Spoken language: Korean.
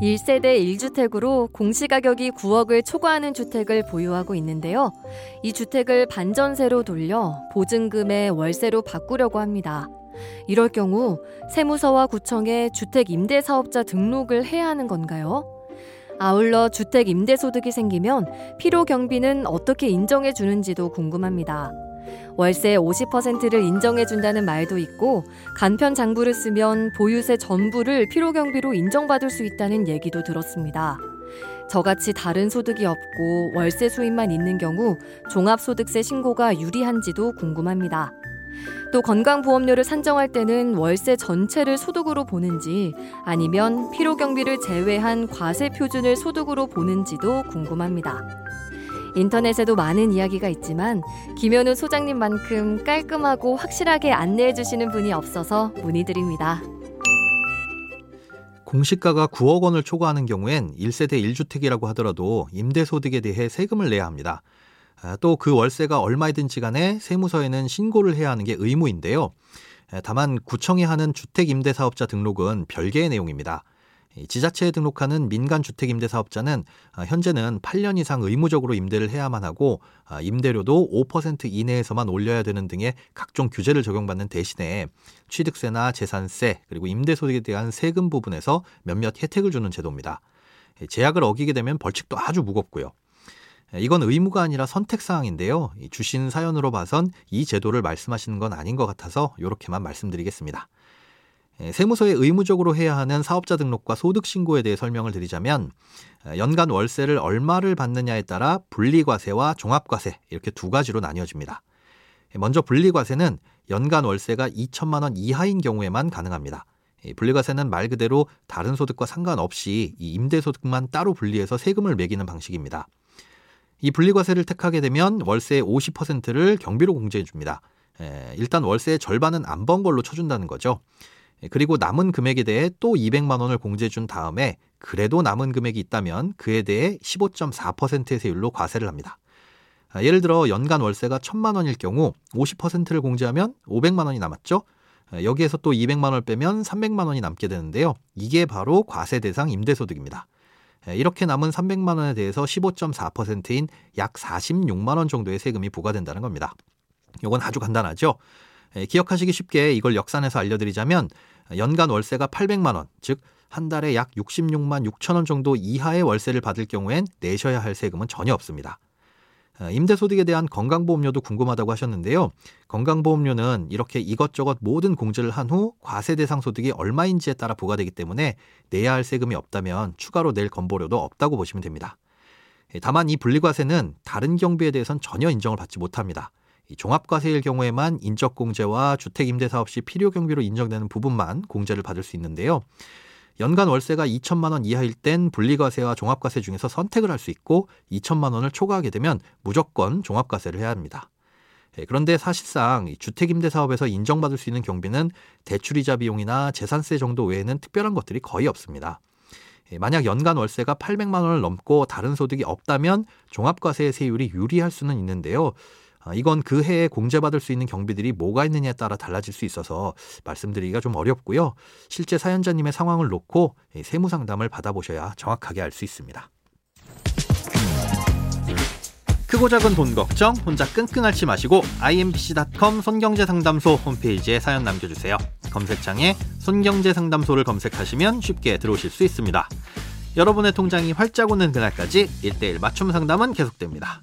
1세대 1주택으로 공시가격이 9억을 초과하는 주택을 보유하고 있는데요. 이 주택을 반전세로 돌려 보증금의 월세로 바꾸려고 합니다. 이럴 경우 세무서와 구청에 주택 임대 사업자 등록을 해야 하는 건가요? 아울러 주택 임대 소득이 생기면 필요 경비는 어떻게 인정해 주는지도 궁금합니다. 월세 50%를 인정해준다는 말도 있고 간편 장부를 쓰면 보유세 전부를 필요경비로 인정받을 수 있다는 얘기도 들었습니다. 저같이 다른 소득이 없고 월세 수입만 있는 경우 종합소득세 신고가 유리한지도 궁금합니다. 또 건강보험료를 산정할 때는 월세 전체를 소득으로 보는지 아니면 필요경비를 제외한 과세 표준을 소득으로 보는지도 궁금합니다. 인터넷에도 많은 이야기가 있지만 김현우 소장님만큼 깔끔하고 확실하게 안내해 주시는 분이 없어서 문의드립니다. 공시가가 9억 원을 초과하는 경우엔 1세대 1주택이라고 하더라도 임대소득에 대해 세금을 내야 합니다. 아, 또그 월세가 얼마이든지 간에 세무서에는 신고를 해야 하는 게 의무인데요. 다만 구청이 하는 주택임대사업자 등록은 별개의 내용입니다. 지자체에 등록하는 민간 주택 임대 사업자는 아, 현재는 8년 이상 의무적으로 임대를 해야만 하고 아, 임대료도 5% 이내에서만 올려야 되는 등의 각종 규제를 적용받는 대신에 취득세나 재산세 그리고 임대 소득에 대한 세금 부분에서 몇몇 혜택을 주는 제도입니다. 제약을 어기게 되면 벌칙도 아주 무겁고요. 이건 의무가 아니라 선택 사항인데요. 주신 사연으로 봐선 이 제도를 말씀하시는 건 아닌 것 같아서 이렇게만 말씀드리겠습니다. 예, 세무서에 의무적으로 해야 하는 사업자 등록과 소득 신고에 대해 설명을 드리자면 어, 연간 월세를 얼마를 받느냐에 따라 분리과세와 종합과세 이렇게 두 가지로 나뉘어집니다. 예, 먼저 분리과세는 연간 월세가 2천만 원 이하인 경우에만 가능합니다. 분리과세는 말 그대로 다른 소득과 상관없이 이 임대소득만 따로 분리해서 세금을 매기는 방식입니다. 이 분리과세를 택하게 되면 월세의 50%를 경비로 공제해 줍니다. 예, 일단 월세의 절반은 안 번 걸로 쳐준다는 거죠. 예, 그리고 남은 금액에 대해 또 200만 원을 공제해 준 다음에 그래도 남은 금액이 있다면 그에 대해 15.4%의 세율로 과세를 합니다. 아, 예를 들어 연간 월세가 1000만 원일 경우 50%를 공제하면 500만 원이 남았죠. 아, 여기에서 또 200만 원을 빼면 300만 원이 남게 되는데요. 이게 바로 과세 대상 임대소득입니다. 아, 이렇게 남은 300만 원에 대해서 15.4%인 약 46만 원 정도의 세금이 부과된다는 겁니다. 이건 아주 간단하죠. 예, 기억하시기 쉽게 이걸 역산해서 알려드리자면 연간 월세가 800만 원, 즉 한 달에 약 66만 6천 원 정도 이하의 월세를 받을 경우엔 내셔야 할 세금은 전혀 없습니다. 어, 임대소득에 대한 건강보험료도 궁금하다고 하셨는데요. 건강보험료는 이렇게 이것저것 모든 공제를 한 후 과세 대상 소득이 얼마인지에 따라 부과되기 때문에 내야 할 세금이 없다면 추가로 낼 건보료도 없다고 보시면 됩니다. 예, 다만 이 분리과세는 다른 경비에 대해선 전혀 인정을 받지 못합니다. 종합과세일 경우에만 인적공제와 주택임대사업 시 필요경비로 인정되는 부분만 공제를 받을 수 있는데요. 연간 월세가 2천만 원 이하일 땐 분리과세와 종합과세 중에서 선택을 할 수 있고 2천만 원을 초과하게 되면 무조건 종합과세를 해야 합니다. 예, 그런데 사실상 주택임대사업에서 인정받을 수 있는 경비는 대출이자 비용이나 재산세 정도 외에는 특별한 것들이 거의 없습니다. 예, 만약 연간 월세가 800만 원을 넘고 다른 소득이 없다면 종합과세 세율이 유리할 수는 있는데요. 아, 이건 그 해에 공제받을 수 있는 경비들이 뭐가 있느냐에 따라 달라질 수 있어서 말씀드리기가 좀 어렵고요. 실제 사연자님의 상황을 놓고 세무 상담을 받아보셔야 정확하게 알 수 있습니다. 크고 작은 돈 걱정 혼자 끙끙 앓지 마시고 imbc.com 손경제상담소 홈페이지에 사연 남겨주세요. 검색창에 손경제상담소를 검색하시면 쉽게 들어오실 수 있습니다. 여러분의 통장이 활짝 오는 그날까지 1대1 맞춤 상담은 계속됩니다.